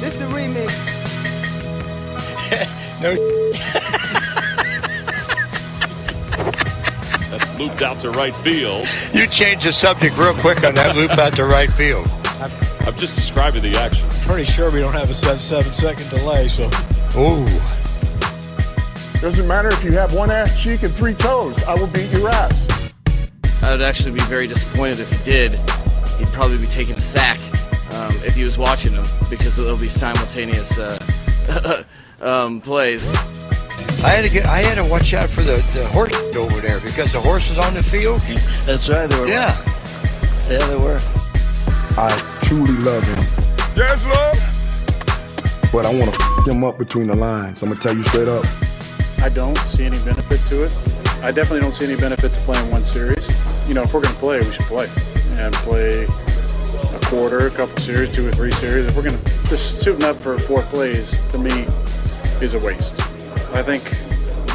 This is the remix. No. That's looped out to right field. You change the subject real quick on that loop out to right field. I'm just describing the action. Pretty sure we don't have a seven, seven second delay, so Ooh. Doesn't matter if you have one ass cheek and three toes. I will beat your ass. I would actually be very disappointed if he did. He'd probably be taking a sack um, if he was watching them because it'll be simultaneous uh, um, plays. I had to get. I had to watch out for the, the horse over there because the horse was on the field. That's right. They were. Yeah. Yeah, they were. I truly love him. Yes, love. But I want to f him up between the lines. I'm going to tell you straight up. I don't see any benefit to it. I definitely don't see any benefit to playing one series. You know, if we're going to play, we should play and play a quarter, a couple series, two or three series. If we're going to just suiting up for four plays, to me, is a waste. I think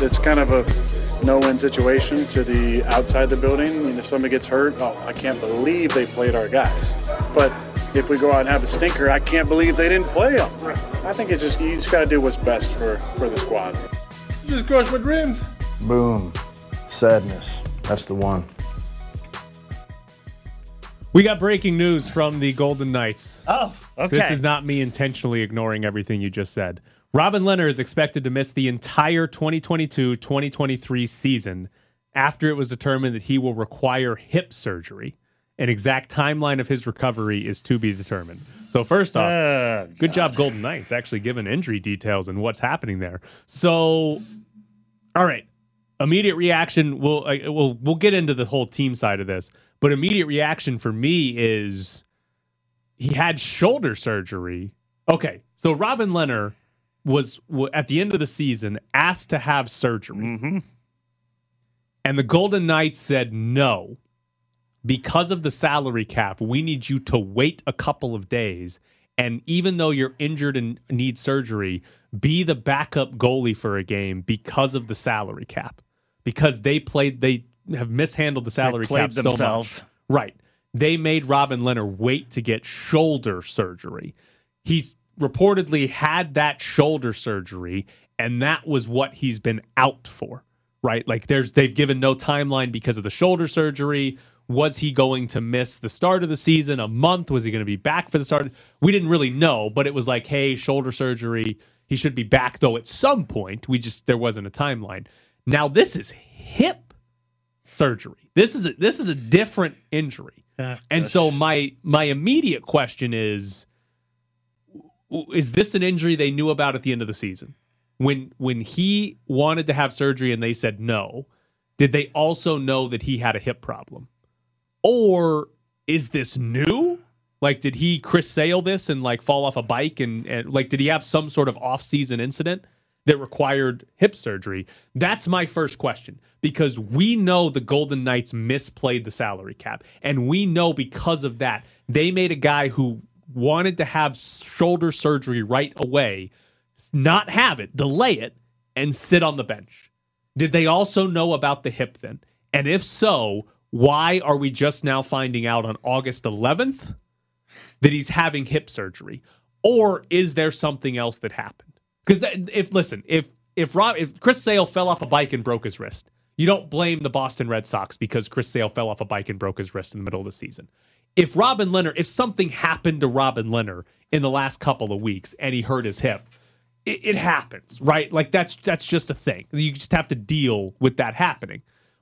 it's kind of a no-win situation to the outside the building. I mean, if somebody gets hurt, oh, I can't believe they played our guys. But if we go out and have a stinker, I can't believe they didn't play them. I think it's just you just got to do what's best for for the squad. Just crushed my dreams. boom. Sadness. That's the one. We got breaking news from the Golden Knights. Oh, okay. This is not me intentionally ignoring everything you just said. Robin Lehner is expected to miss the entire 2022 2023 season after it was determined that he will require hip surgery. An exact timeline of his recovery is to be determined. So, first off, Oh, good job, Golden Knights, actually giving injury details and what's happening there. So, all right, immediate reaction. We'll uh, we'll we'll get into the whole team side of this, but immediate reaction for me is he had shoulder surgery. Okay, so Robin Lehner was at the end of the season asked to have surgery, and the Golden Knights said no because of the salary cap. We need you to wait a couple of days. And even though you're injured and need surgery, be the backup goalie for a game because of the salary cap. Because they played, they have mishandled the salary cap so themselves. much. Right. They made Robin Lehner wait to get shoulder surgery. He's reportedly had that shoulder surgery, and that was what he's been out for. Right. Like there's they've given no timeline because of the shoulder surgery. Was he going to miss the start of the season a month? Was he going to be back for the start? We didn't really know, but it was like, hey, shoulder surgery. He should be back though at some point. We just there wasn't a timeline. Now this is hip surgery. This is a, this is a different injury. Ah, and so my my immediate question is is this an injury they knew about at the end of the season? When when he wanted to have surgery and they said no, did they also know that he had a hip problem? Or is this new? Like, did he Chris Sale this and like fall off a bike and, and like did he have some sort of off-season incident that required hip surgery? That's my first question because we know the Golden Knights misplayed the salary cap, and we know because of that they made a guy who wanted to have shoulder surgery right away not have it, delay it, and sit on the bench. Did they also know about the hip then? And if so, why are we just now finding out on August 11th that he's having hip surgery? Or is there something else that happened? Because if listen, if if Rob if Chris Sale fell off a bike and broke his wrist, you don't blame the Boston Red Sox because Chris Sale fell off a bike and broke his wrist in the middle of the season. If Robin Lehner, if something happened to Robin Lehner in the last couple of weeks and he hurt his hip, it, it happens, right? Like that's that's just a thing. You just have to deal with that happening.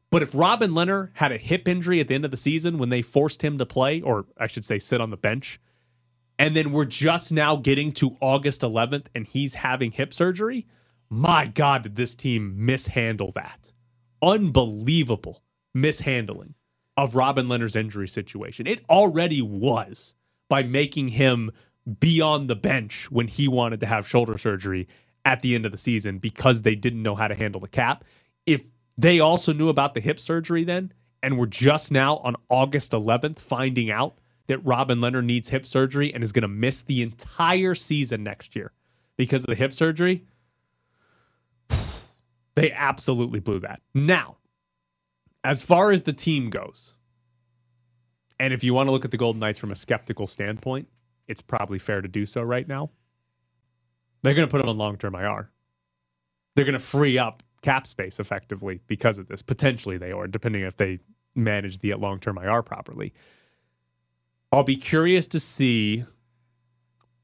But if Robin Lehner had a hip injury at the end of the season when they forced him to play, or I should say sit on the bench, and then we're just now getting to August 11th and he's having hip surgery, my God, did this team mishandle that? Unbelievable mishandling of Robin Lehner's injury situation. It already was by making him be on the bench when he wanted to have shoulder surgery at the end of the season because they didn't know how to handle the cap. If they also knew about the hip surgery then and were just now on August 11th finding out that Robin Lehner needs hip surgery and is going to miss the entire season next year because of the hip surgery, they absolutely blew that. Now, as far as the team goes, and if you want to look at the Golden Knights from a skeptical standpoint, it's probably fair to do so right now. They're going to put him on long term IR. They're going to free up cap space effectively because of this. Potentially, they are, depending if they manage the long term IR properly. I'll be curious to see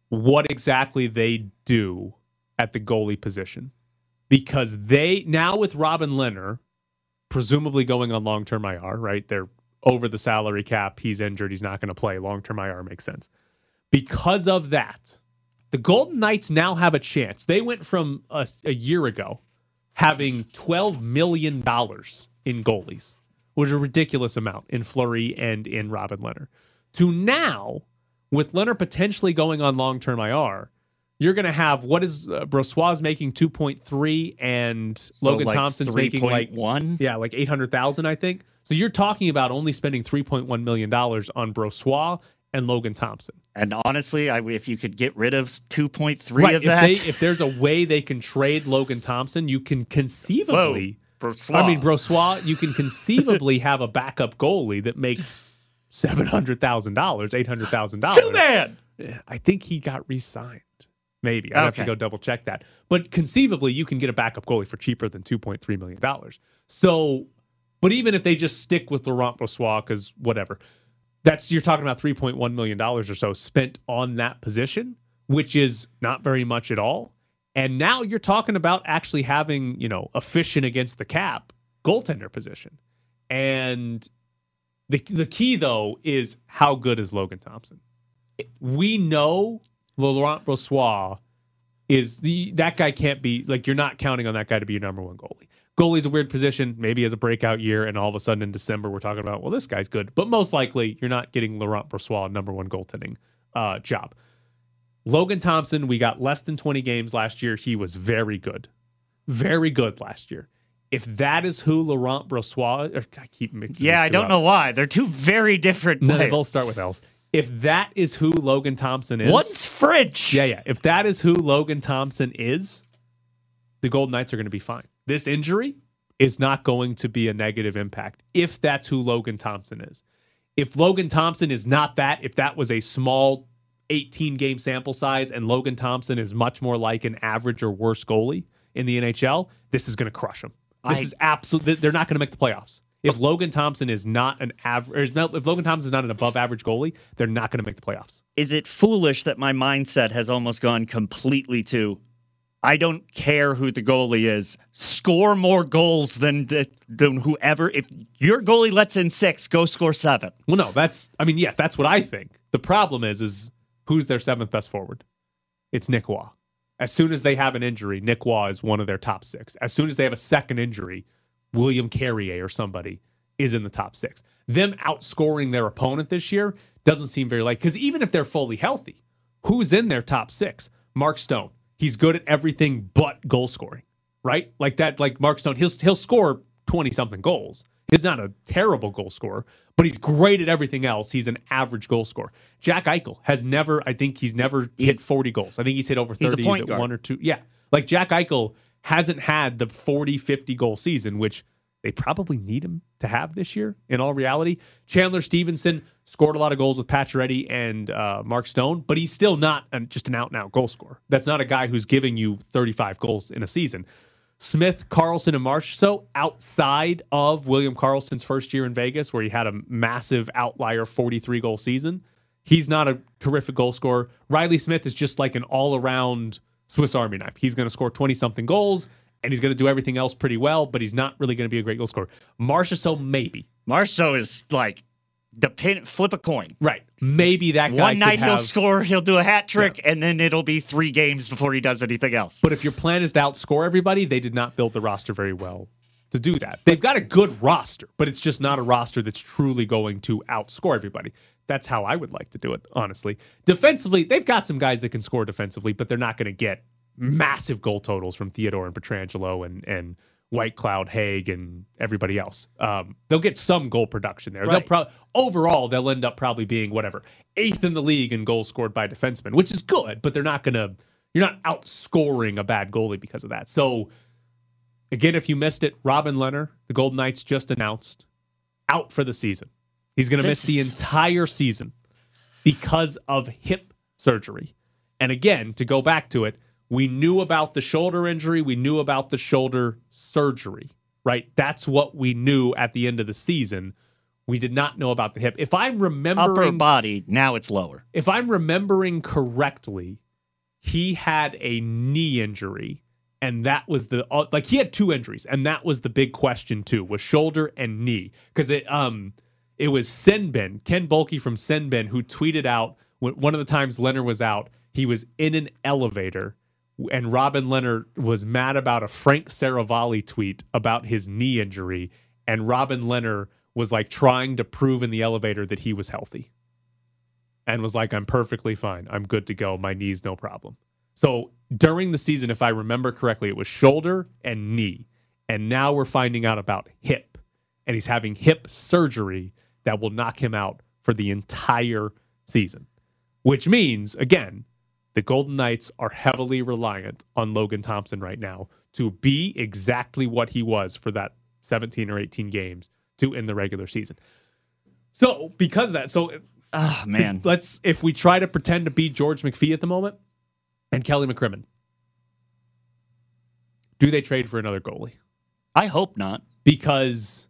what exactly they do at the goalie position because they now with Robin Lehner presumably going on long term IR, right? They're over the salary cap. He's injured. He's not going to play. Long term IR makes sense. Because of that, the Golden Knights now have a chance. They went from a, a year ago having $12 million in goalies, which is a ridiculous amount in Fleury and in Robin Lehner, to now, with Lehner potentially going on long term IR, you're going to have what is uh, Brossoit making 2.3 and So, Logan like, Thompson's making like one. yeah, like 800,000 I think. So you're talking about only spending 3.1 million dollars on Brossoit and Logan Thompson. And honestly, I, if you could get rid of 2.3 right, of if that, they if there's a way they can trade Logan Thompson, you can conceivably Whoa, Brossoit. I mean Brossoit, you can conceivably have a backup goalie that makes $700,000, $800,000. too bad. I think he got re-signed. Maybe I'd have to go double check that. But conceivably, you can get a backup goalie for cheaper than two point three million dollars. So, but even if they just stick with Laurent Brossoit, because whatever, that's you're talking about three point one million dollars or so spent on that position, which is not very much at all. And now you're talking about actually having you know efficient against the cap goaltender position, and the the key though is how good is Logan Thompson we know Laurent Brossoit is the that guy can't be like you're not counting on that guy to be your number one goalie. Goalie's a weird position. Maybe as a breakout year, and all of a sudden in December we're talking about well this guy's good, but most likely you're not getting Laurent Brossoit a number one goaltending uh, job. Logan Thompson, we got less than 20 games last year. He was very good, very good last year. If that is who Laurent Brossoit, or I keep mixing. Yeah, I don't up. know why. They're two very different No, they both start with L's. If that is who Logan Thompson is, One's French. yeah, yeah. If that is who Logan Thompson is, the Golden Knights are going to be fine. This injury is not going to be a negative impact if that's who Logan Thompson is. If Logan Thompson is not that, if that was a small 18 game sample size and Logan Thompson is much more like an average or worse goalie in the NHL, this is going to crush them. This I- is absolutely, they're not going to make the playoffs. If Logan Thompson is not an average, if Logan Thompson is not an above average goalie, they're not going to make the playoffs. Is it foolish that my mindset has almost gone completely to I don't care who the goalie is. Score more goals than the, than whoever. If your goalie lets in six, go score seven. Well, no, that's I mean, yeah, that's what I think. The problem is, is who's their seventh best forward? It's Nick Roy. As soon as they have an injury, Nick Roy is one of their top six. As soon as they have a second injury, William Carrier or somebody is in the top six. Them outscoring their opponent this year doesn't seem very likely. Because even if they're fully healthy, who's in their top six? Mark Stone. He's good at everything but goal scoring, right? Like that, like Mark Stone, he'll he'll score 20 something goals. He's not a terrible goal scorer, but he's great at everything else. He's an average goal scorer. Jack Eichel has never, I think he's never hit 40 goals. I think he's hit over He's a 30. point at guard. one or two. Yeah. Like Jack Eichel hasn't had the 40, 50 goal season, which they probably need him to have this year in all reality. Chandler Stephenson scored a lot of goals with Pacioretty and uh, Mark Stone, but he's still not an, just an out and out goal scorer. That's not a guy who's giving you 35 goals in a season. Smith, Karlsson, and Marsh. So outside of William Karlsson's first year in Vegas, where he had a massive outlier 43 goal season, he's not a terrific goal scorer. Riley Smith is just like an all around Swiss Army knife. He's going to score 20 something goals and he's going to do everything else pretty well, but he's not really going to be a great goal scorer. So maybe. Marceau is like pin, flip a coin. Right. Maybe that guy One night he'll score, he'll do a hat trick, and then it'll be three games before he does anything else. But if your plan is to outscore everybody, they did not build the roster very well to do that. They've got a good roster, but it's just not a roster that's truly going to outscore everybody. That's how I would like to do it, honestly. Defensively, they've got some guys that can score defensively, but they're not going to get massive goal totals from Theodore and Pietrangelo and and White Cloud Hague and everybody else. Um, they'll get some goal production there. They'll Right. pro- overall they'll end up probably being whatever eighth in the league in goals scored by defensemen, which is good, but they're not gonna you're not outscoring a bad goalie because of that. So again, if you missed it, Robin Lehner, the Golden Knights just announced out for the season. He's gonna miss the entire season because of hip surgery. And again, to go back to it, We knew about the shoulder injury. We knew about the shoulder surgery, right? That's what we knew at the end of the season. We did not know about the hip. If I'm remembering Upper body, now it's lower. if I'm remembering correctly, he had a knee injury, and that was the uh, like he had two injuries, and that was the big question too, was shoulder and knee, because it um it was SinBin Ken Boehlke from SinBin who tweeted out one of the times Lehner was out, he was in an elevator. And Robin Lehner was mad about a Frank Seravalli tweet about his knee injury. And Robin Lehner was like trying to prove in the elevator that he was healthy and was like, I'm perfectly fine. I'm good to go. My knee's no problem. So during the season, if I remember correctly, it was shoulder and knee. And now we're finding out about hip. And he's having hip surgery that will knock him out for the entire season. Which means, again, the Golden Knights are heavily reliant on Logan Thompson right now to be exactly what he was for that 17 or 18 games to in the regular season. So, because of that, so Oh man. let's if we try to pretend to be George McPhee at the moment and Kelly McCrimmon, do they trade for another goalie? I hope not. Because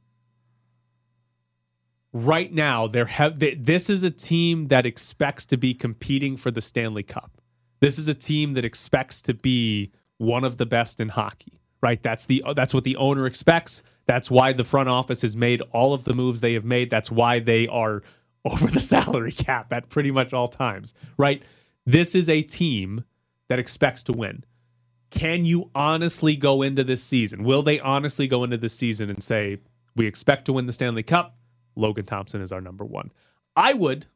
right now they're have they, this is a team that expects to be competing for the Stanley Cup. This is a team that expects to be one of the best in hockey. Right? That's the that's what the owner expects. That's why the front office has made all of the moves they have made. That's why they are over the salary cap at pretty much all times, right? This is a team that expects to win. Can you honestly go into this season? Will they honestly go into this season and say, we expect to win the Stanley Cup? Logan Thompson is our number one. I would,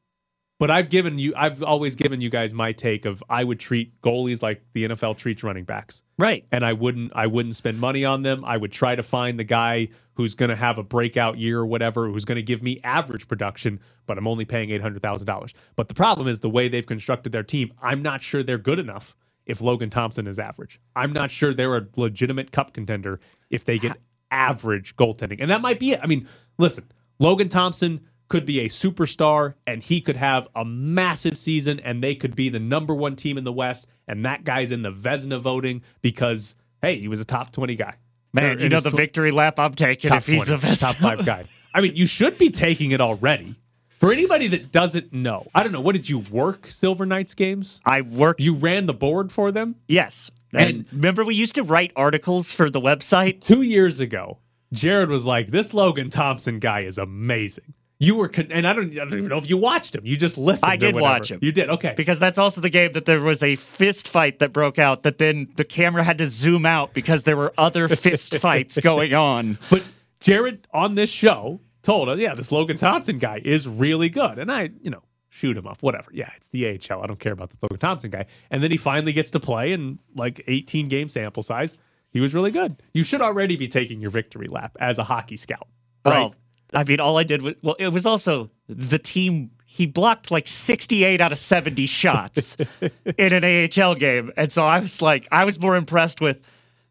but I've given you, I've always given you guys my take of I would treat goalies like the NFL treats running backs Right. and I wouldn't I wouldn't spend money on them. I would try to find the guy who's going to have a breakout year or whatever, who's going to give me average production, but I'm only paying eight hundred thousand dollars. But the problem is the way they've constructed their team. I'm not sure they're good enough if Logan Thompson is average. I'm not sure they're a legitimate cup contender if they get average goaltending, and that might be it. I mean, listen, Logan Thompson could be a superstar and he could have a massive season and they could be the number one team in the West and that guy's in the Vezina voting because hey, he was a top 20 guy. Or Man, you know the tw- victory lap I'm taking if he's 20, a best top 5 guy. I mean, you should be taking it already. For anybody that doesn't know, I don't know, what did you work Silver Knights games? I worked You ran the board for them? Yes. And, And- remember we used to write articles for the website? 2 years ago. Jared was like, "This Logan Thompson guy is amazing." You were, con- and I don't, I don't even know if you watched him. You just listened. I did watch him. You did, okay. Because that's also the game that there was a fist fight that broke out that then the camera had to zoom out because there were other fist fights going on. But Jared on this show told us, yeah, this Logan Thompson guy is really good. And I, you know, shoot him up, whatever. Yeah, it's the AHL. I don't care about this Logan Thompson guy. And then he finally gets to play in like 18 game sample size. He was really good. You should already be taking your victory lap as a hockey scout. Right. Oh, I mean, all I did was, well, it was also the team. He blocked like 68 out of 70 shots in an AHL game. And so I was like, I was more impressed with,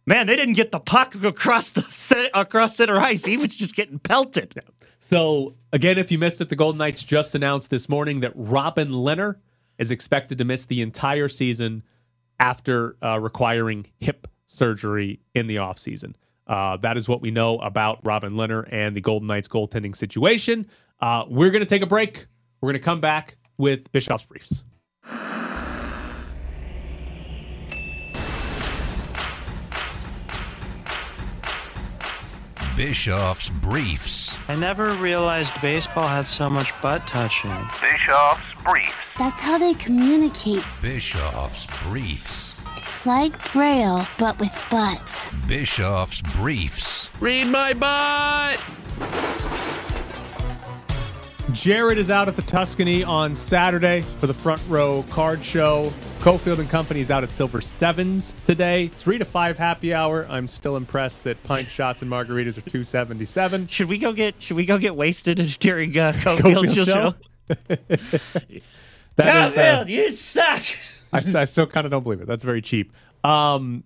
man, they didn't get the puck across the across center ice. He was just getting pelted. So, again, if you missed it, the Golden Knights just announced this morning that Robin Lehner is expected to miss the entire season after uh, requiring hip surgery in the offseason. Uh, that is what we know about Robin Lehner and the Golden Knights goaltending situation. Uh, we're going to take a break. We're going to come back with Bischoff's Briefs. Bischoff's Briefs. I never realized baseball had so much butt touching. Bischoff's Briefs. That's how they communicate. Bischoff's Briefs. It's like Braille, but with butts. Bischoff's Briefs. Read my butt! Jared is out at the Tuscany on Saturday for the front row card show. Cofield and Company is out at Silver Sevens today. Three to five happy hour. I'm still impressed that pint shots and margaritas are two seventy seven. Should we go get Should we go get wasted during uh, Cofield's Cofield show? That is, uh, Cofield, you suck. I, st- I still kind of don't believe it. That's very cheap. Um,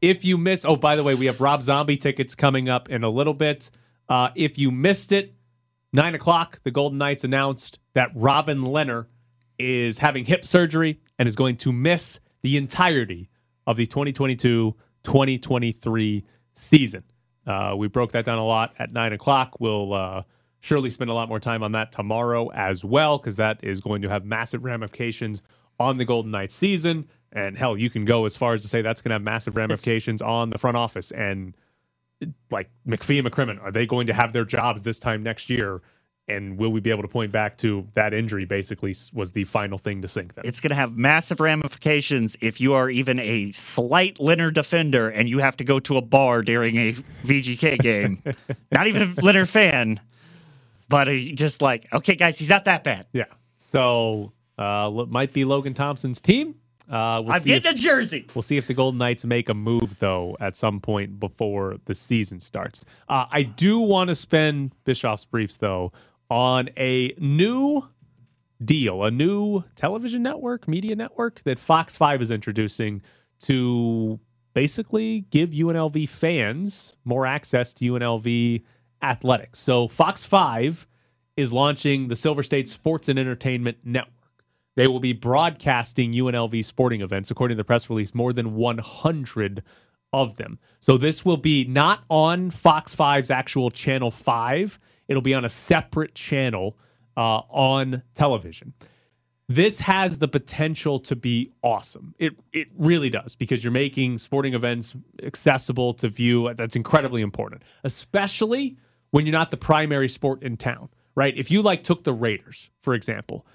if you miss, oh, by the way, we have Rob Zombie tickets coming up in a little bit. Uh, if you missed it, nine o'clock, the Golden Knights announced that Robin Lehner is having hip surgery and is going to miss the entirety of the 2022 2023 season. Uh, we broke that down a lot at nine o'clock. We'll uh, surely spend a lot more time on that tomorrow as well, because that is going to have massive ramifications on the Golden Knights season. And hell, you can go as far as to say that's going to have massive ramifications on the front office and like McPhee and McCrimmon. Are they going to have their jobs this time next year? And will we be able to point back to that injury? Basically, was the final thing to sink them. It's going to have massive ramifications if you are even a slight Lehner defender and you have to go to a bar during a VGK game. not even a Lehner fan, but a, just like, okay, guys, he's not that bad. Yeah. So uh, might be Logan Thompson's team. Uh, we'll I'm see getting if- a jersey. We'll see if the Golden Knights make a move, though, at some point before the season starts. Uh, I do want to spend Bischoff's briefs, though, on a new deal, a new television network, media network that Fox 5 is introducing to basically give UNLV fans more access to UNLV athletics. So, Fox 5 is launching the Silver State Sports and Entertainment Network. They will be broadcasting UNLV sporting events, according to the press release, more than 100 of them. So this will be not on Fox 5's actual channel 5, it'll be on a separate channel uh, on television. This has the potential to be awesome. It it really does because you're making sporting events accessible to view. That's incredibly important, especially when you're not the primary sport in town, right? If you like took the Raiders, for example,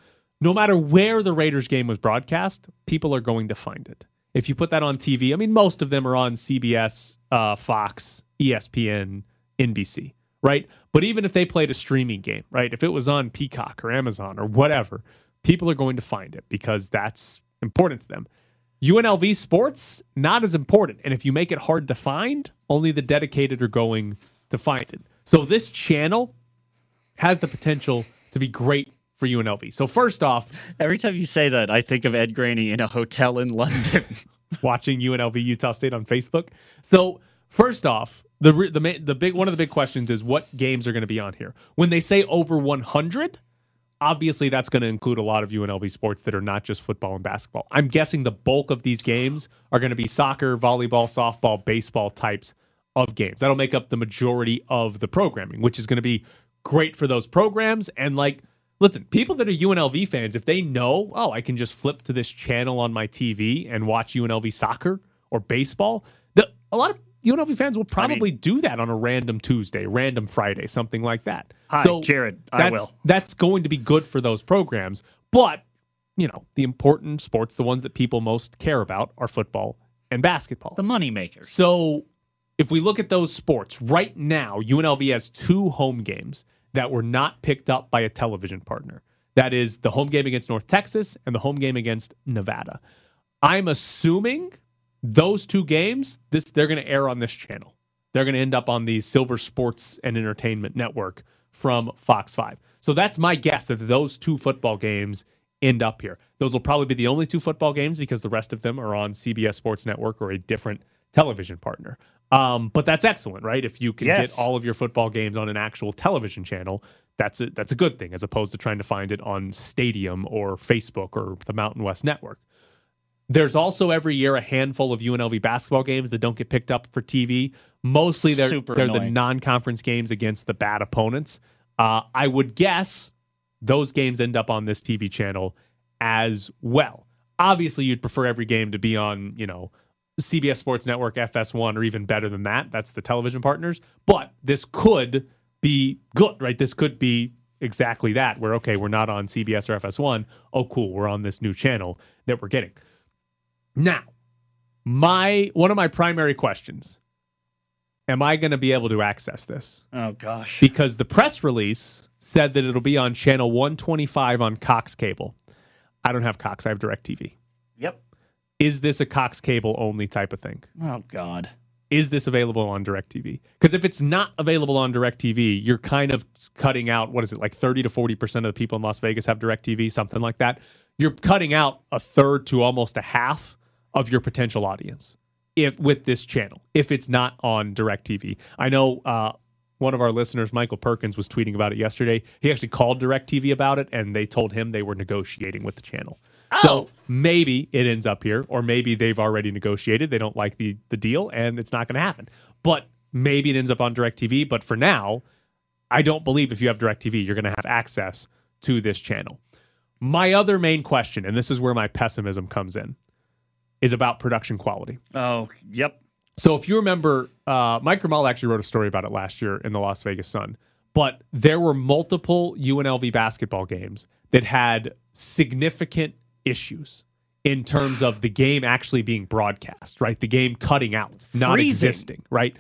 no matter where the Raiders game was broadcast, people are going to find it. If you put that on TV, I mean, most of them are on CBS, uh, Fox, ESPN, NBC, right? But even if they played a streaming game, right? If it was on Peacock or Amazon or whatever, people are going to find it because that's important to them. UNLV sports, not as important. And if you make it hard to find, only the dedicated are going to find it. So this channel has the potential to be great for UNLV. So first off, Every time you say that, I think of Ed Graney in a hotel in London. watching UNLV Utah State on Facebook. So first off, the the the big one of the big questions is what games are going to be on here. When they say over 100, obviously that's going to include a lot of UNLV sports that are not just football and basketball. I'm guessing the bulk of these games are going to be soccer, volleyball, softball, baseball types of games. That'll make up the majority of the programming, which is going to be great for those programs and like listen, people that are UNLV fans, if they know, oh, I can just flip to this channel on my TV and watch UNLV soccer or baseball, the, a lot of UNLV fans will probably do that on a random Tuesday, random Friday, something like that. Hi, Jared, I that's, will. That's going to be good for those programs. But, you know, the important sports, the ones that people most care about, are football and basketball. the money makers. So if we look at those sports right now, UNLV has two home games that were not picked up by a television partner. That is the home game against North Texas and the home game against Nevada. I'm assuming those two games, this they're going to air on this channel. They're going to end up on the Silver Sports and Entertainment Network from Fox 5. So that's my guess that those two football games end up here. Those will probably be the only two football games because the rest of them are on CBS Sports Network or a different television partner. Um, but that's excellent, right? If you can Yes. get all of your football games on an actual television channel, that's a, that's a good thing as opposed to trying to find it on Stadium or Facebook or the Mountain West Network. There's also every year a handful of UNLV basketball games that don't get picked up for TV. Mostly they're Super they're the non-conference games against the bad opponents. Uh, I would guess those games end up on this TV channel as well. Obviously, you'd prefer every game to be on, you know, CBS Sports Network, FS1, or even better than that. That's the television partners. But this could be good, right? This could be exactly that, where, okay, we're not on CBS or FS1. Oh, cool. We're on this new channel that we're getting. Now, my one of my primary questions am I going to be able to access this? Oh gosh. because the press release said that it'll be on channel 125 on Cox Cable. I don't have Cox, I have DirecTV. Yep. Is this a Cox Cable only type of thing? Oh god. Is this available on DirecTV? Because if it's not available on DirecTV, you're kind of cutting out what is it like 30 to 40% of the people in Las Vegas have DirecTV, something like that. You're cutting out a third to almost a half of your potential audience if with this channel if it's not on DirecTV. I know uh, one of our listeners, Michael Perkins, was tweeting about it yesterday. He actually called DirecTV about it, and they told him they were negotiating with the channel. So maybe it ends up here, or maybe they've already negotiated. They don't like the the deal, and it's not going to happen. But maybe it ends up on DirecTV. But for now, I don't believe if you have DirecTV, you're going to have access to this channel. My other main question, and this is where my pessimism comes in, is about production quality. Oh, yep. So if you remember, uh, Mike Grimala actually wrote a story about it last year in the Las Vegas Sun. But there were multiple UNLV basketball games that had significant issues in terms of the game actually being broadcast, right? The game cutting out, not Freezing. existing, right?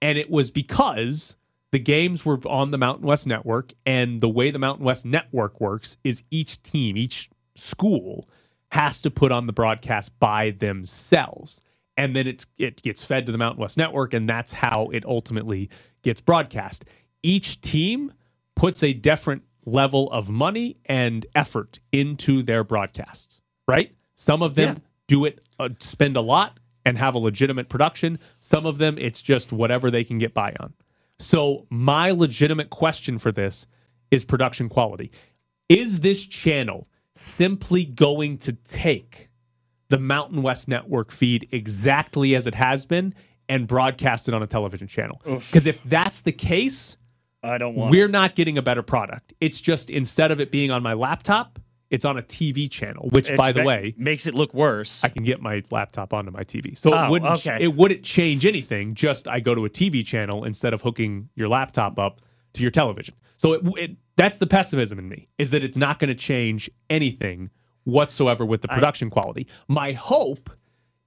And it was because the games were on the Mountain West Network, and the way the Mountain West Network works is each team, each school has to put on the broadcast by themselves. And then it's it gets fed to the Mountain West Network, and that's how it ultimately gets broadcast. Each team puts a different level of money and effort into their broadcasts, right? Some of them Yeah. do it, uh, spend a lot and have a legitimate production. Some of them, it's just whatever they can get by on. So, my legitimate question for this is production quality. Is this channel simply going to take the Mountain West Network feed exactly as it has been and broadcast it on a television channel? Because if that's the case, I don't want. we're not getting a better product. It's just instead of it being on my laptop, it's on a TV channel, which, It by the ma- way, makes it look worse. I can get my laptop onto my TV. So Oh, it wouldn't okay. it wouldn't change anything. Just I go to a TV channel instead of hooking your laptop up to your television. So it, it that's the pessimism in me is that it's not going to change anything whatsoever with the production quality. My hope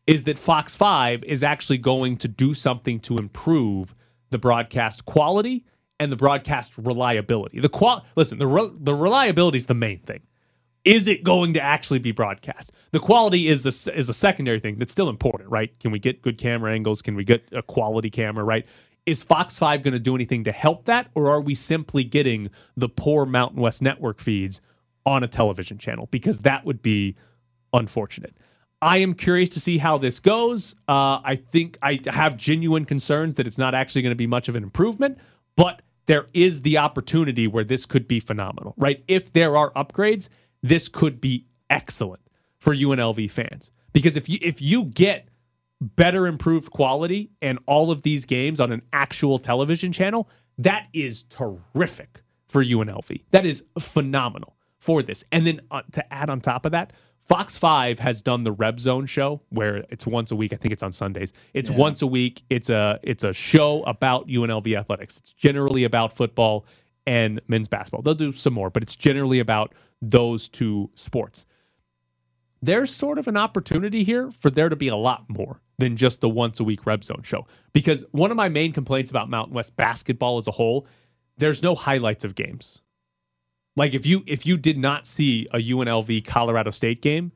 is that Fox 5 is actually going to do something to improve the broadcast quality and the broadcast reliability. The qual listen, the re- the reliability is the main thing. Is it going to actually be broadcast? The quality is a, is a secondary thing that's still important, right? Can we get good camera angles? Can we get a quality camera, right? Is Fox 5 going to do anything to help that? Or are we simply getting the poor Mountain West network feeds on a television channel? Because that would be unfortunate. I am curious to see how this goes. Uh, I think I have genuine concerns that it's not actually going to be much of an improvement, but there is the opportunity where this could be phenomenal, right? If there are upgrades, this could be excellent for UNLV fans because if you if you get better improved quality and all of these games on an actual television channel, that is terrific for UNLV. That is phenomenal for this. And then uh, to add on top of that, Fox 5 has done the Red Zone show where it's once a week. I think it's on Sundays. It's once a week. It's a it's a show about UNLV athletics. It's generally about football and men's basketball. They'll do some more, but it's generally about those two sports there's sort of an opportunity here for there to be a lot more than just the once a week Red Zone show. Because one of my main complaints about Mountain West basketball as a whole, there's no highlights of games. Like if you if you did not see a UNLV Colorado State game,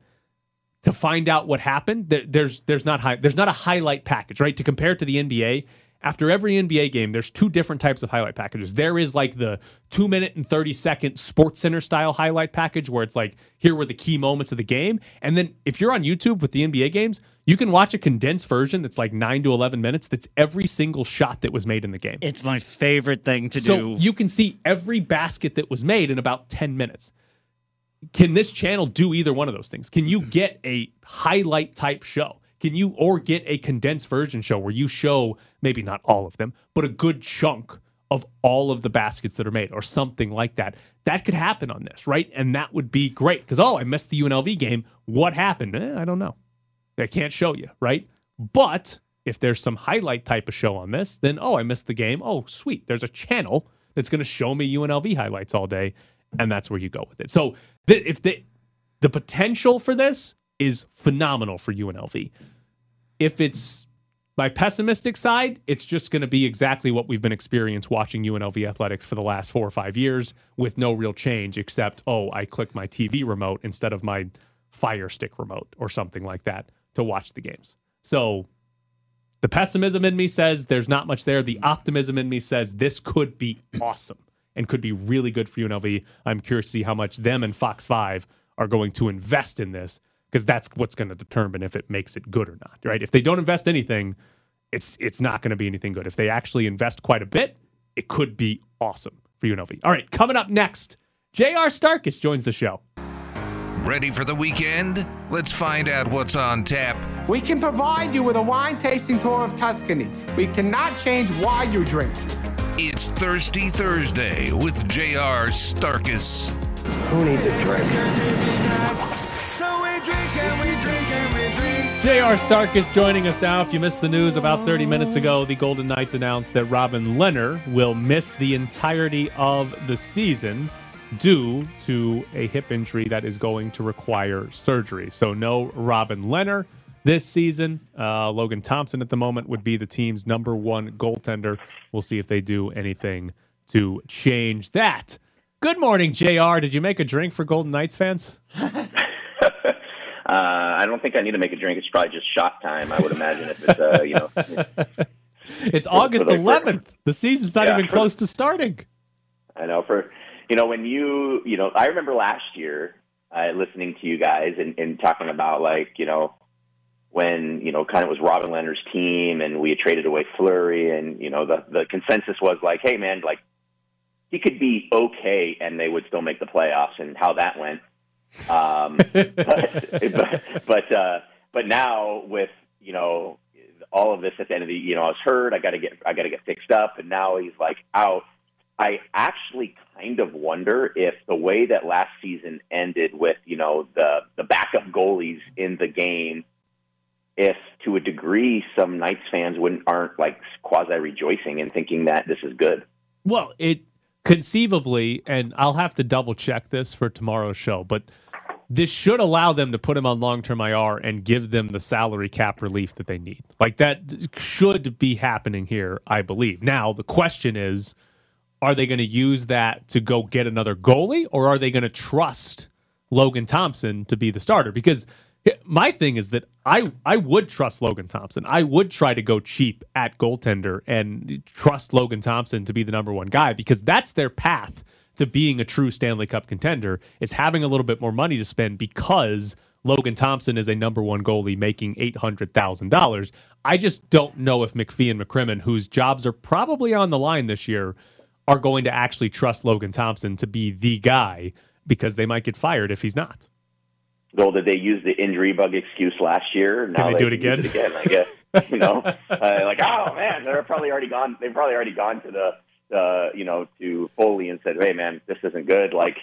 to find out what happened, there, there's there's not high, there's not a highlight package, right? To compare it to the NBA, after every NBA game, there's two different types of highlight packages. There is like the two minute and 30 second Sports Center style highlight package where it's like, here were the key moments of the game. And then if you're on YouTube with the NBA games, you can watch a condensed version that's like nine to 11 minutes. That's every single shot that was made in the game. It's my favorite thing to so do. you can see every basket that was made in about 10 minutes. Can this channel do either one of those things? Can you get a highlight type show? Can you or get a condensed version show where you show maybe not all of them, but a good chunk of all of the baskets that are made or something like that? That could happen on this, right? And that would be great because oh, I missed the UNLV game. What happened? Eh, I don't know. I can't show you, right? But if there's some highlight type of show on this, then oh, I missed the game. Oh, sweet. There's a channel that's going to show me UNLV highlights all day, and that's where you go with it. So if the the potential for this is phenomenal for UNLV. If it's my pessimistic side, it's just going to be exactly what we've been experienced watching UNLV athletics for the last four or five years with no real change except, oh, I click my TV remote instead of my Fire Stick remote or something like that to watch the games. So the pessimism in me says there's not much there. The optimism in me says this could be awesome and could be really good for UNLV. I'm curious to see how much them and Fox 5 are going to invest in this because that's what's going to determine if it makes it good or not, right? If they don't invest anything, it's it's not going to be anything good. If they actually invest quite a bit, it could be awesome for UNLV. All right, coming up next, J.R. Starkus joins the show. Ready for the weekend? Let's find out what's on tap. We can provide you with a wine tasting tour of Tuscany. We cannot change why you drink. It's Thirsty Thursday with J.R. Starkus. Who needs a drink? So we drink and we drink and we drink. J.R. Stark is joining us now. If you missed the news about 30 minutes ago, the Golden Knights announced that Robin Lehner will miss the entirety of the season due to a hip injury that is going to require surgery. So, no Robin Lehner this season. Uh, Logan Thompson at the moment would be the team's number one goaltender. We'll see if they do anything to change that. Good morning, JR. Did you make a drink for Golden Knights fans? Uh, I don't think I need to make a drink. It's probably just shot time. I would imagine if it's uh, you know. It's For- August for the- 11th. The season's not Yeah, even close to starting. I know for you know when you you know I remember last year uh, listening to you guys and, and talking about like you know when you know kind of was Robin Lehner's team and we had traded away Fleury and you know the the consensus was like hey man like he could be okay and they would still make the playoffs and how that went um but but but uh but now with you know all of this at the end of the you know I was hurt I got to get I got to get fixed up and now he's like out I actually kind of wonder if the way that last season ended with you know the the backup goalies in the game, if to a degree some Knights fans wouldn't aren't like quasi rejoicing and thinking that this is good. Well, it conceivably, and I'll have to double check this for tomorrow's show, but this should allow them to put him on long term IR and give them the salary cap relief that they need. Like that should be happening here, I believe. Now, the question is are they going to use that to go get another goalie or are they going to trust Logan Thompson to be the starter? Because my thing is that I I would trust Logan Thompson. I would try to go cheap at goaltender and trust Logan Thompson to be the number one guy because that's their path to being a true Stanley Cup contender is having a little bit more money to spend because Logan Thompson is a number one goalie making eight hundred thousand dollars. I just don't know if McPhee and McCrimmon, whose jobs are probably on the line this year, are going to actually trust Logan Thompson to be the guy because they might get fired if he's not. Though did they use the injury bug excuse last year? Now they do it again? again, I guess. you know, uh, like oh man, they're probably already gone. They've probably already gone to the, uh, you know, to Foley and said, hey man, this isn't good. Like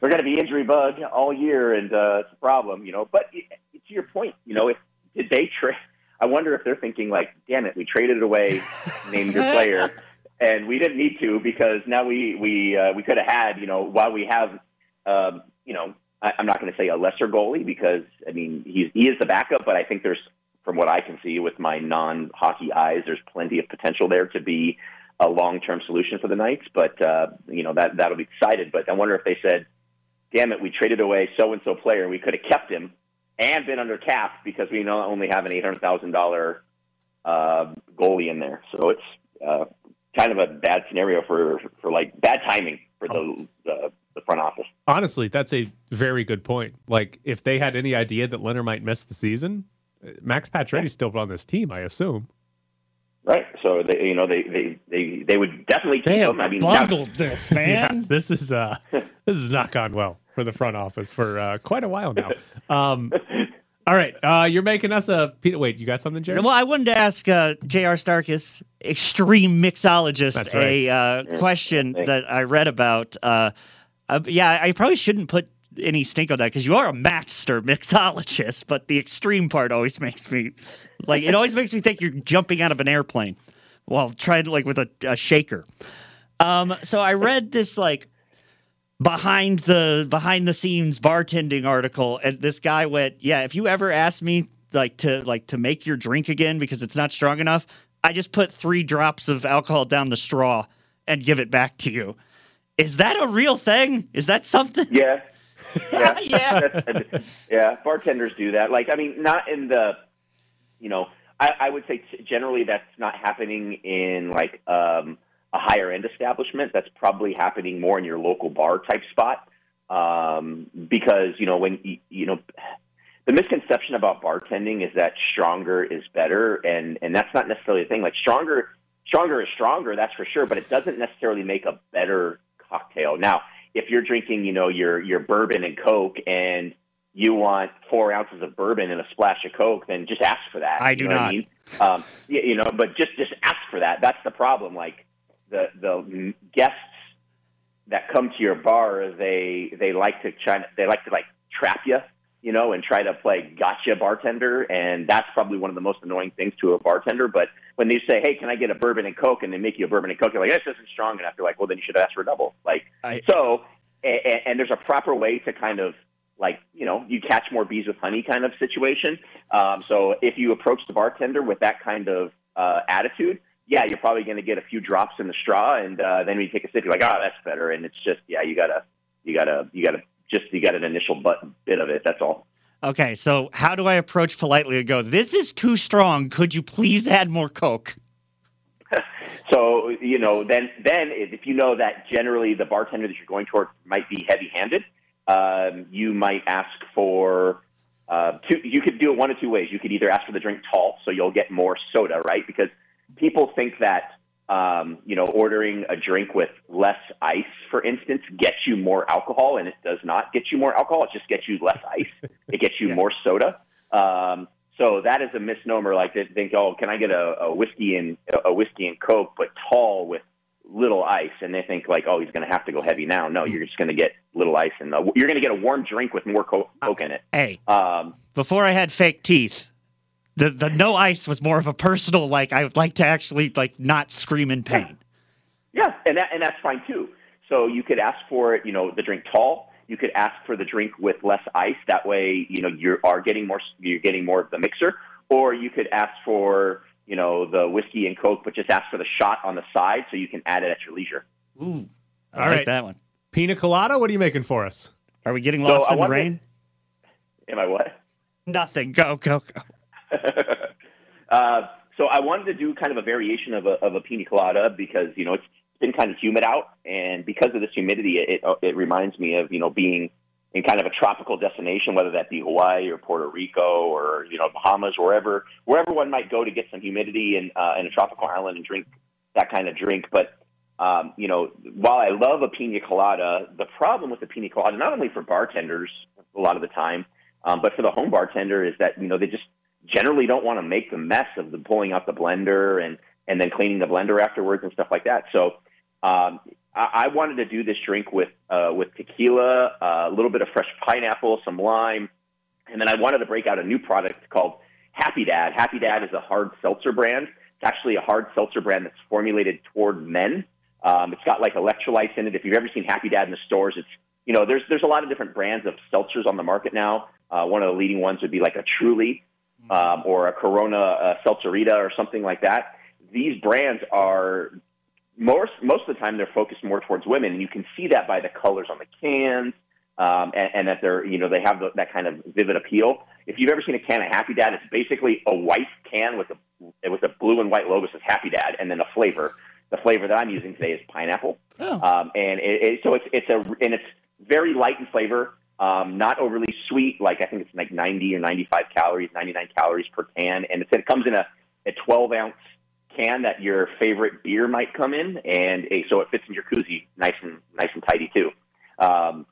we're going to be injury bug all year, and uh, it's a problem. You know, but it, to your point, you know, if did they trade? I wonder if they're thinking like, damn it, we traded it away, named your player, and we didn't need to because now we we uh, we could have had, you know, while we have, um, you know, I, I'm not going to say a lesser goalie because I mean he's he is the backup, but I think there's from what I can see with my non hockey eyes, there's plenty of potential there to be a long term solution for the Knights. But uh, you know that that'll be decided. But I wonder if they said, "Damn it, we traded away so and so player, and we could have kept him and been under cap because we not only have an eight hundred thousand dollar uh, goalie in there." So it's uh, kind of a bad scenario for for like bad timing for the the, the front office. Honestly, that's a very good point. Like, if they had any idea that Lehner might miss the season, uh, Max Pacioretty's still on this team, I assume. Right. So they, you know, they they they, they would definitely keep They have him. I mean, bungled this, Yeah, man. this is uh, this has not gone well for the front office for uh, quite a while now. Um, all right, uh, you're making us a Peter. Wait, you got something, Jerry? Well, I wanted to ask uh, J.R. Starkus, extreme mixologist, right. a uh, question that I read about. Uh, uh, yeah, I probably shouldn't put any stink on that because you are a master mixologist, but the extreme part always makes me like it always makes me think you're jumping out of an airplane while trying to like with a, a shaker. Um, so I read this like behind the behind the scenes bartending article and this guy went yeah if you ever ask me like to like to make your drink again because it's not strong enough i just put three drops of alcohol down the straw and give it back to you is that a real thing is that something Yeah. Yeah. Yeah. yeah. Bartenders do that. Like, I mean, not in the, you know, I, I would say t- generally that's not happening in like um, a higher end establishment. That's probably happening more in your local bar type spot. Um, because, you know, when, you, you know, the misconception about bartending is that stronger is better. And, and that's not necessarily a thing. Like, stronger, stronger is stronger, that's for sure, but it doesn't necessarily make a better cocktail. Now, if you're drinking, you know, your your bourbon and coke, and you want four ounces of bourbon and a splash of Coke, then just ask for that. I You do not. mean? Um, y- you know, but just just ask for that. That's the problem. Like the the guests that come to your bar, they they like to try they like to like trap you, you know, and try to play gotcha bartender, and that's probably one of the most annoying things to a bartender. But when they say, "Hey, can I get a bourbon and coke?" and they make you a bourbon and coke, you're like, "This isn't strong enough." You're like, "Well, then you should ask for a double." Like so, and, and there's a proper way to kind of like you know you catch more bees with honey kind of situation. Um, so if you approach the bartender with that kind of uh, attitude, yeah, you're probably going to get a few drops in the straw, and uh, then when you take a sip, you're like, oh, that's better. And it's just yeah, you gotta you gotta you gotta just you got an initial but, bit of it. That's all. Okay, so how do I approach politely and go, this is too strong. Could you please add more Coke? So you know, then then if you know that generally the bartender that you're going toward might be heavy-handed, um, you might ask for uh, two. You could do it one of two ways. You could either ask for the drink tall, so you'll get more soda, right? Because people think that um, you know ordering a drink with less ice, for instance, gets you more alcohol, and it does not get you more alcohol. It just gets you less ice. It gets you more soda. Um, so that is a misnomer. Like they think, oh, can I get a, a whiskey and a whiskey and coke, but tall with little ice? And they think like, oh, he's going to have to go heavy now. No, you're just going to get little ice, and uh, you're going to get a warm drink with more coke, coke in it. Hey, Um, before I had fake teeth, the the no ice was more of a personal like I would like to actually like not scream in pain. Yeah, and that and that's fine too. So you could ask for you know, the drink tall. You could ask for the drink with less ice. That way, you know, you are getting more. You're getting more of the mixer. Or you could ask for, you know, the whiskey and coke, but just ask for the shot on the side so you can add it at your leisure. Ooh, I All like right. that one. Pina colada. What are you making for us? Are we getting lost I in the wanted- rain? Am I what? Nothing. Go go go. uh, so I wanted to do kind of a variation of a, of a pina colada because you know it's been kind of humid out, and because of this humidity, it it reminds me of you know being in kind of a tropical destination, whether that be Hawaii or Puerto Rico or you know Bahamas, wherever wherever one might go to get some humidity in uh, in a tropical island and drink that kind of drink. But um, you know, while I love a pina colada, the problem with the pina colada, not only for bartenders a lot of the time, um, but for the home bartender, is that you know they just generally don't want to make the mess of the pulling out the blender and and then cleaning the blender afterwards and stuff like that. So um, I, I wanted to do this drink with uh, with tequila, uh, a little bit of fresh pineapple, some lime, and then I wanted to break out a new product called Happy Dad. Happy Dad is a hard seltzer brand. It's actually a hard seltzer brand that's formulated toward men. Um, it's got like electrolytes in it. If you've ever seen Happy Dad in the stores, it's you know there's there's a lot of different brands of seltzers on the market now. Uh, one of the leading ones would be like a Truly um, or a Corona uh, Seltzerita or something like that. These brands are most most of the time they're focused more towards women, and you can see that by the colors on the cans, um, and, and that they're you know they have the, that kind of vivid appeal. If you've ever seen a can of Happy Dad, it's basically a white can with a with a blue and white logo says Happy Dad, and then a flavor. The flavor that I'm using today is pineapple, um, and it, it, so it's it's a and it's very light in flavor, um, not overly sweet. Like I think it's like 90 or 95 calories, 99 calories per can, and it comes in a, a 12 ounce can that your favorite beer might come in, and a, so it fits in your koozie nice and nice and tidy too. Um,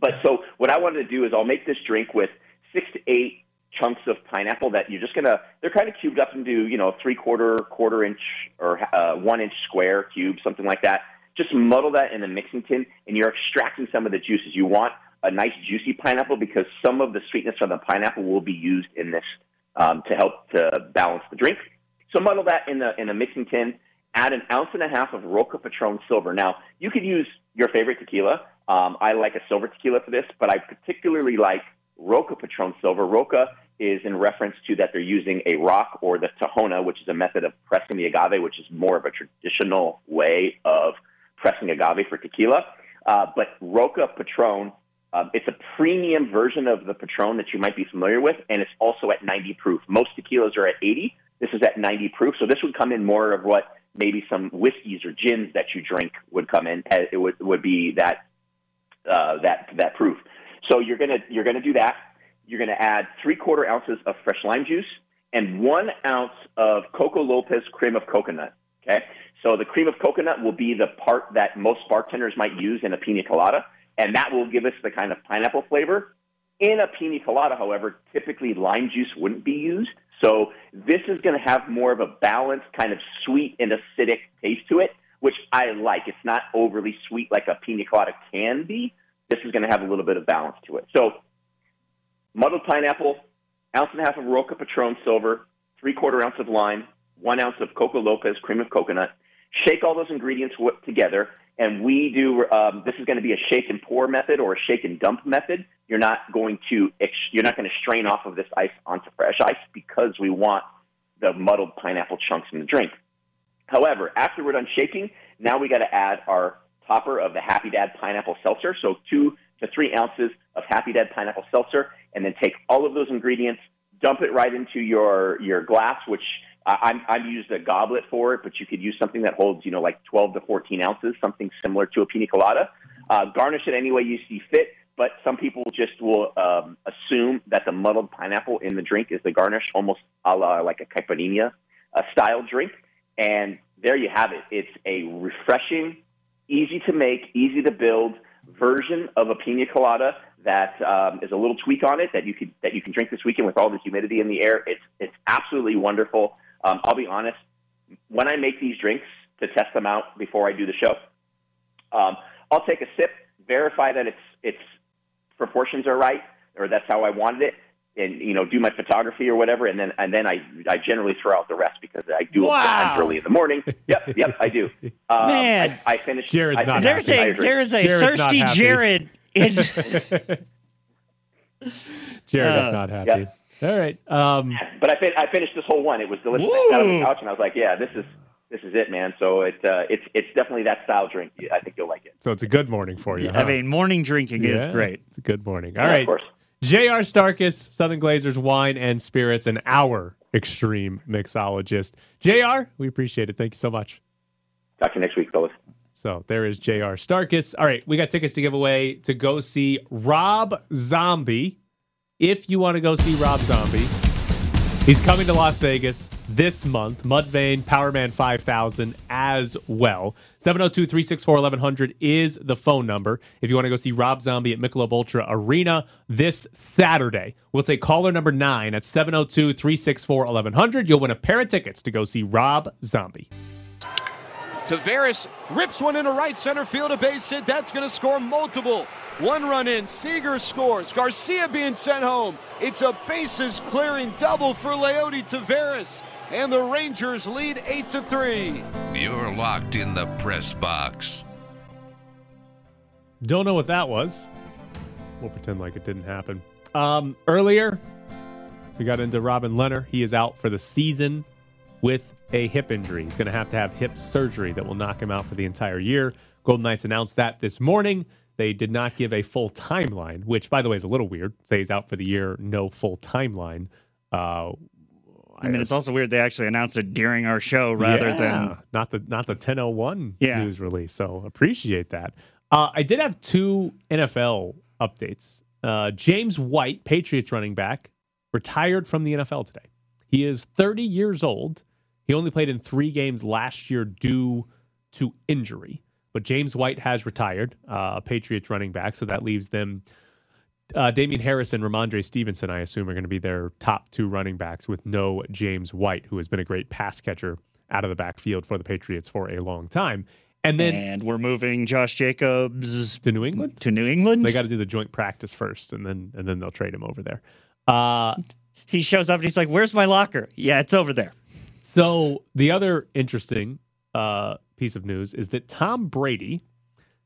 but so what I wanted to do is I'll make this drink with six to eight chunks of pineapple that you're just gonna they're kind of cubed up into you know three quarter quarter inch or uh, one inch square cube something like that just muddle that in the mixing tin and you're extracting some of the juices you want a nice juicy pineapple because some of the sweetness from the pineapple will be used in this um, to help to balance the drink so muddle that in the in a mixing tin add an ounce and a half of Roca Patron Silver. Now, you could use your favorite tequila. Um, I like a silver tequila for this, but I particularly like Roca Patron Silver. Roca is in reference to that they're using a rock or the tahona, which is a method of pressing the agave, which is more of a traditional way of pressing agave for tequila. Uh, but Roca Patron, um, it's a premium version of the Patron that you might be familiar with, and it's also at 90 proof. Most tequilas are at 80. This is at 90 proof, so this would come in more of what maybe some whiskeys or gins that you drink would come in. It would would be that uh, that that proof. So you're gonna you're gonna do that. You're gonna add three quarter ounces of fresh lime juice and one ounce of Coco Lopez cream of coconut. Okay, so the cream of coconut will be the part that most bartenders might use in a pina colada, and that will give us the kind of pineapple flavor In a pina colada, however, typically lime juice wouldn't be used. So this is going to have more of a balanced kind of sweet and acidic taste to it, which I like. It's not overly sweet like a pina colada can be. This is going to have a little bit of balance to it. So muddled pineapple, ounce and a half of Roca Patron Silver, three quarter ounce of lime, one ounce of Coco Lopez cream of coconut. Shake all those ingredients together, and we do. Um, this is going to be a shake and pour method or a shake and dump method. You're not going to you're not going to strain off of this ice onto fresh ice because we want the muddled pineapple chunks in the drink. However, after we're done shaking, now we got to add our topper of the Happy Dad pineapple seltzer. So two to three ounces of Happy Dad pineapple seltzer, and then take all of those ingredients, dump it right into your your glass, which I- I've used a goblet for it, but you could use something that holds you know like 12 to 14 ounces, something similar to a pina colada. Uh, garnish it any way you see fit, but some people just will um, assume that the muddled pineapple in the drink is the garnish, almost a la like a caipirinha uh, style drink. And there you have it. It's a refreshing, easy to make, easy to build version of a pina colada that um, is a little tweak on it that you could that you can drink this weekend with all the humidity in the air. It's it's absolutely wonderful. Um, I'll be honest. When I make these drinks to test them out before I do the show, um, I'll take a sip, verify that it's it's proportions are right, or that's how I wanted it, and you know do my photography or whatever, and then and then I I generally throw out the rest because I do Wow. it early in the morning. Yep, yep, I do. Um, Man. I, I finished. Jared's I not finished There's the a there's a Jared's thirsty. Jared. In, Jared Uh, is not happy. All right. Um, But I, fin- I finished this whole one. It was delicious. I sat on the couch and I was like, yeah, this is this is it, man. So it uh, it's it's definitely that style drink. I think you'll like it. so it's a good morning for you. I huh? mean, morning drinking is great. It's a good morning. All Yeah, right. of course. J.R. Starkus, Southern Glazers Wine and Spirits, and our extreme mixologist. J.R., we appreciate it. Thank you so much. Talk to you next week, fellas. So there is J.R. Starkus. All right, we got tickets to give away to go see Rob Zombie. If you want to go see Rob Zombie, he's coming to Las Vegas this month. Mudvayne Powerman 5000 as well. 702 364 1100 is the phone number. If you want to go see Rob Zombie at Michelob Ultra Arena this Saturday, we'll take caller number nine at 702 364 1100. You'll win a pair of tickets to go see Rob Zombie. Taveras rips one into right center field, a base hit. That's going to score multiple. One run in. Seager scores. Garcia being sent home. It's a bases clearing double for Leody Taveras. And the Rangers lead 8 to 3. You're locked in the press box. Don't know what that was. We'll pretend like it didn't happen. Um, earlier, we got into Robin Lehner. He is out for the season with a hip injury. He's going to have to have hip surgery that will knock him out for the entire year. Golden Knights announced that this morning. They did not give a full timeline, which, by the way, is a little weird. Say he's out for the year, no full timeline. Uh, I mean, it's also weird they actually announced it during our show rather yeah, than not the not the 1001 Yeah. news release. So appreciate that. Uh, I did have two NFL updates. Uh, James White, Patriots running back, retired from the NFL today. He is 30 years old. He only played in three games last year due to injury. But James White has retired, uh, Patriots running back. So that leaves them uh, Damien Harris and Rhamondre Stevenson, I assume, are going to be their top two running backs with no James White, who has been a great pass catcher out of the backfield for the Patriots for a long time. And then and we're moving Josh Jacobs to New England. to New England. They got to do the joint practice first, and then and then they'll trade him over there. Uh, he shows up and he's like, "Where's my locker?" Yeah, it's over there. So the other interesting uh, piece of news is that Tom Brady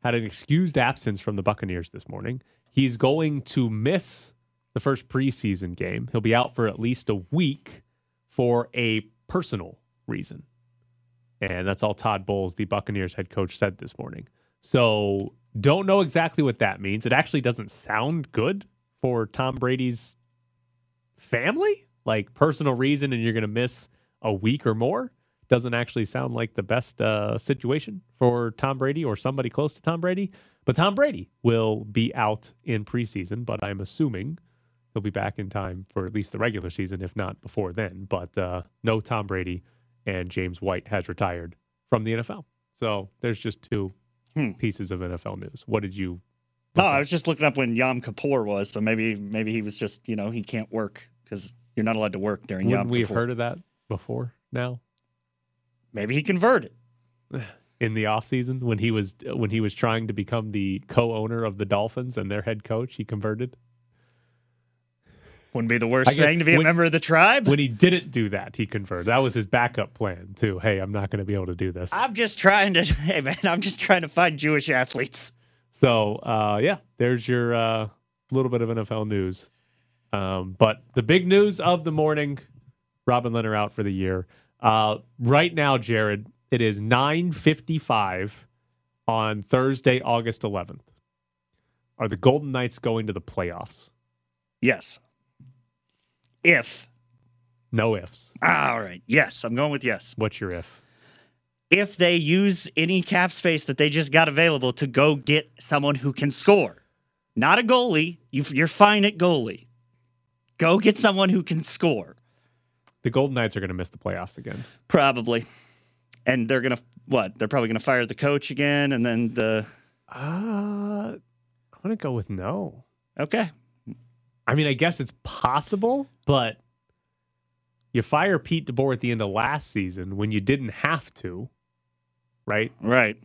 had an excused absence from the Buccaneers this morning. He's going to miss the first preseason game. He'll be out for at least a week for a personal reason. And that's all Todd Bowles, the Buccaneers head coach, said this morning. So don't know exactly what that means. It actually doesn't sound good for Tom Brady's family, like personal reason, and you're going to miss a week or more. Doesn't actually sound like the best uh, situation for Tom Brady or somebody close to Tom Brady. But Tom Brady will be out in preseason, but I'm assuming he'll be back in time for at least the regular season, if not before then. But uh, no Tom Brady and James White has retired from the NFL. So there's just two Hmm. pieces of NFL news. What did you No, I was just looking up when Yom Kippur was, so maybe maybe he was just you know he can't work because you're not allowed to work during Wouldn't Yom we have heard of that before now? Maybe he converted. in the offseason when he was when he was trying to become the co-owner of the Dolphins and their head coach, he converted. Wouldn't be the worst thing to be a member of the tribe. When he didn't do that, he converted. That was his backup plan too. Hey, I'm not going to be able to do this. I'm just trying to. Hey man, I'm just trying to find Jewish athletes. So uh, yeah, there's your uh, little bit of NFL news. Um, but the big news of the morning: Robin Lehner out for the year. Uh, right now, Jared, it is 9:55 on Thursday, August 11th. Are the Golden Knights going to the playoffs? Yes. If. No ifs. All right. Yes, I'm going with yes. What's your if? If they use any cap space that they just got available to go get someone who can score, not a goalie. You, you're fine at goalie. Go get someone who can score. The Golden Knights are going to miss the playoffs again. Probably. And they're gonna what? They're probably gonna fire the coach again, and then the. Uh, I'm going to go with no. Okay. I mean, I guess it's possible, but you fire Pete DeBoer at the end of last season when you didn't have to, right? Right.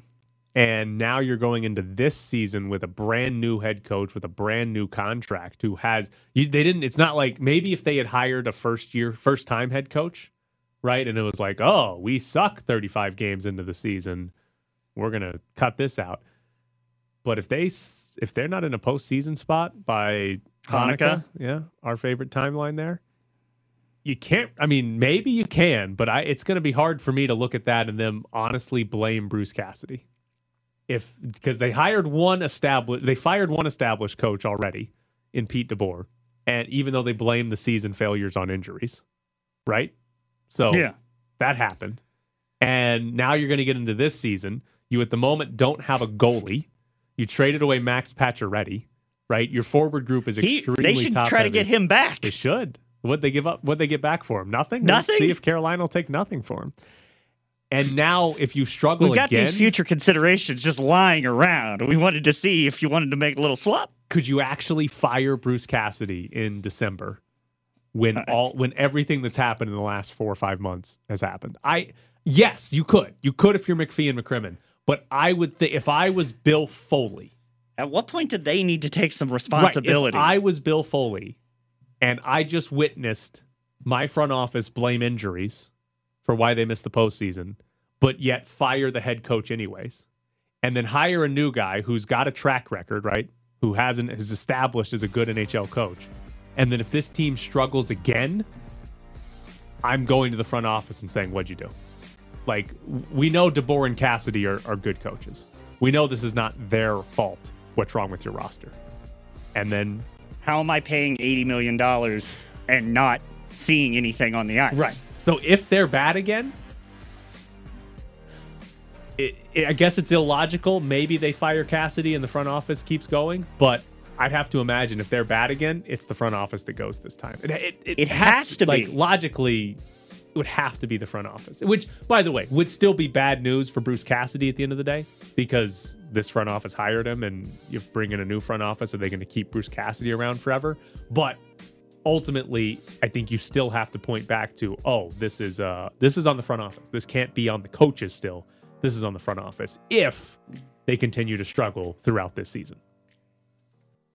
And now you're going into this season with a brand new head coach with a brand new contract who has you, they didn't it's not like maybe if they had hired a first year first time head coach, right? And it was like, "Oh, we suck 35 games into the season. We're going to cut this out." But if they if they're not in a postseason spot by Hanukkah, Hanukkah? yeah, our favorite timeline there, you can't. I mean, maybe you can, but I it's going to be hard for me to look at that and then honestly blame Bruce Cassidy if because they hired one established, they fired one established coach already in Pete DeBoer, and even though they blame the season failures on injuries, right? So Yeah. that happened, and now you're going to get into this season. You at the moment don't have a goalie. You traded away Max Pacioretty, right? Your forward group is He, extremely. they should try to get him back. They should. What they give up? What they get back for him? Nothing. Let's Nothing? see if Carolina will take nothing for him. And now, if you struggle We got again, these future considerations just lying around. We wanted to see if you wanted to make a little swap. could you actually fire Bruce Cassidy in December when Uh, all when everything that's happened in the last four or five months has happened? I yes, you could. You could if you're McPhee and McCrimmon. But I would think if I was Bill Foley, At what point did they need to take some right, responsibility? if I was Bill Foley, and I just witnessed my front office blame injuries for why they missed the postseason, but yet fire the head coach anyways, and then hire a new guy who's got a track record, right? Who hasn't is established as a good NHL coach, and then if this team struggles again, I'm going to the front office and saying, "What'd you do?" Like we know DeBoer and Cassidy are, are good coaches. We know this is not their fault. What's wrong with your roster? And then How am I paying $80 million and not seeing anything on the ice? So if they're bad again, it, it- I guess it's illogical. Maybe they fire Cassidy and the front office keeps going, but I'd have to imagine if they're bad again, it's the front office that goes this time. It, it, it, It has to like, be. logically. It would have to be the front office, which, by the way, would still be bad news for Bruce Cassidy at the end of the day because this front office hired him, and you bring in a new front office. Are they going to keep Bruce Cassidy around forever? But ultimately, I think you still have to point back to, oh, this is uh this is on the front office. This can't be on the coaches still. This is on the front office if they continue to struggle throughout this season.